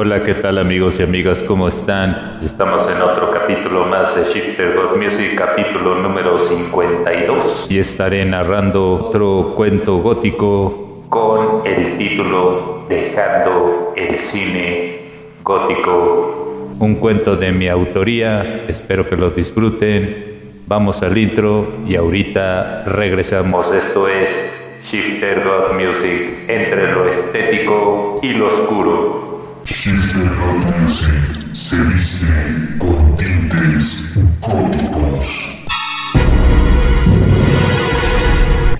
Hola, ¿qué tal amigos y amigas? ¿Cómo están? Estamos en otro capítulo más de Shifter God Music, capítulo número 52. Y estaré narrando otro cuento gótico con el título Dejando el cine gótico. Un cuento de mi autoría, espero que lo disfruten. Vamos al intro y ahorita regresamos. Esto es Shifter God Music, entre lo estético y lo oscuro. Shifter God Music se viste con tintes góticos.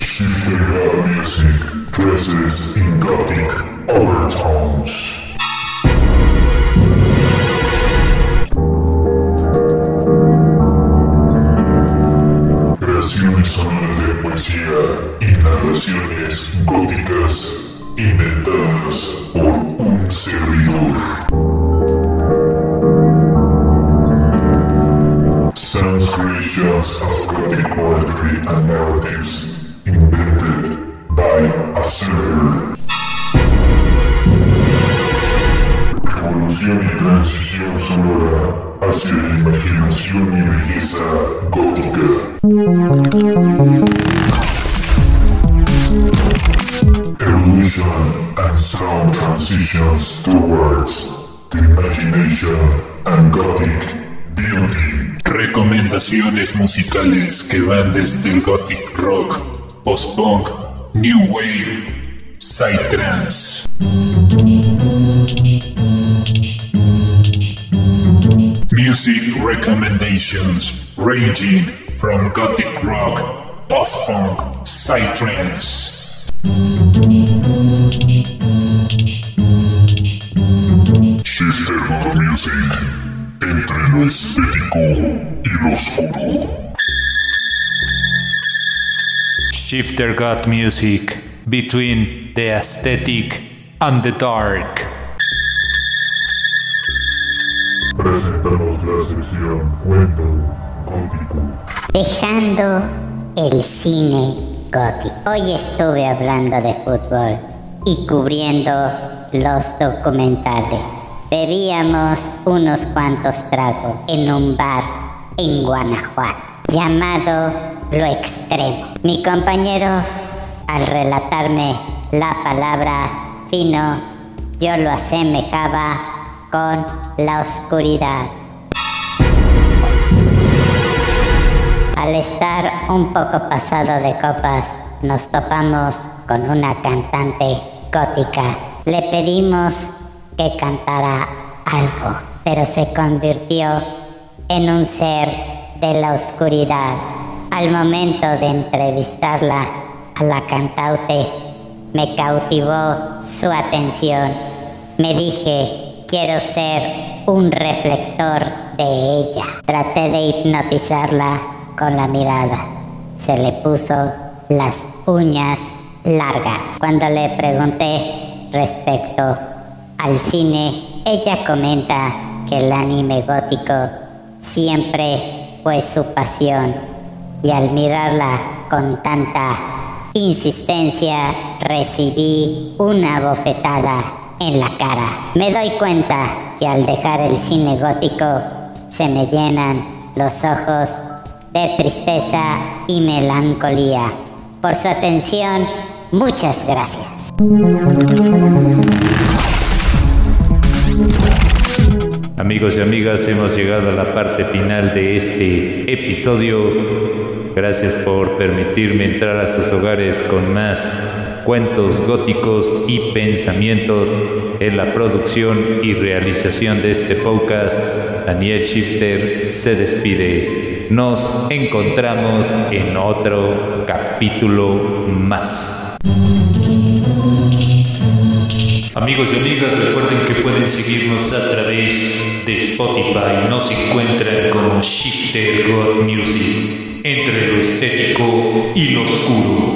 Shifter God Music dresses in gothic overtones. Creaciones sonoras de poesía y narraciones góticas inventadas por un servidor. Sounds creations of gothic poetry and narratives invented by a server. Revolución y transición sonora hacia la imaginación y belleza gótica. Evolution and sound transitions towards the imagination and gothic beauty. Recomendaciones musicales que van desde el gothic rock, post-punk, new wave, psytrance. Music recommendations ranging from gothic rock, post-punk, psytrance. Music. Entre lo estético y lo oscuro. Shifter God Music, between the aesthetic and the dark. Presentamos la sección Cuento Gótico. Dejando el cine gótico. Hoy estuve hablando de fútbol y cubriendo los documentales. Bebíamos unos cuantos tragos en un bar en Guanajuato llamado Lo Extremo. Mi compañero, al relatarme la palabra fino, yo lo asemejaba con la oscuridad. Al estar un poco pasado de copas, nos topamos con una cantante gótica. Le pedimos que cantara algo, pero se convirtió en un ser de la oscuridad. Al momento de entrevistarla a la cantaute, me cautivó su atención. Me dije, quiero ser un reflector de ella. Traté de hipnotizarla con la mirada. Se le puso las uñas largas. Cuando le pregunté respecto al cine, ella comenta que el anime gótico siempre fue su pasión y al mirarla con tanta insistencia recibí una bofetada en la cara. Me doy cuenta que al dejar el cine gótico se me llenan los ojos de tristeza y melancolía. Por su atención, muchas gracias. Amigos y amigas, hemos llegado a la parte final de este episodio. Gracias por permitirme entrar a sus hogares con más cuentos góticos y pensamientos en la producción y realización de este podcast. Daniel Shifter se despide. Nos encontramos en otro capítulo más. Amigos y amigas, recuerden que pueden seguirnos a través de Spotify. Nos encuentran como Shifter God Music, entre lo estético y lo oscuro.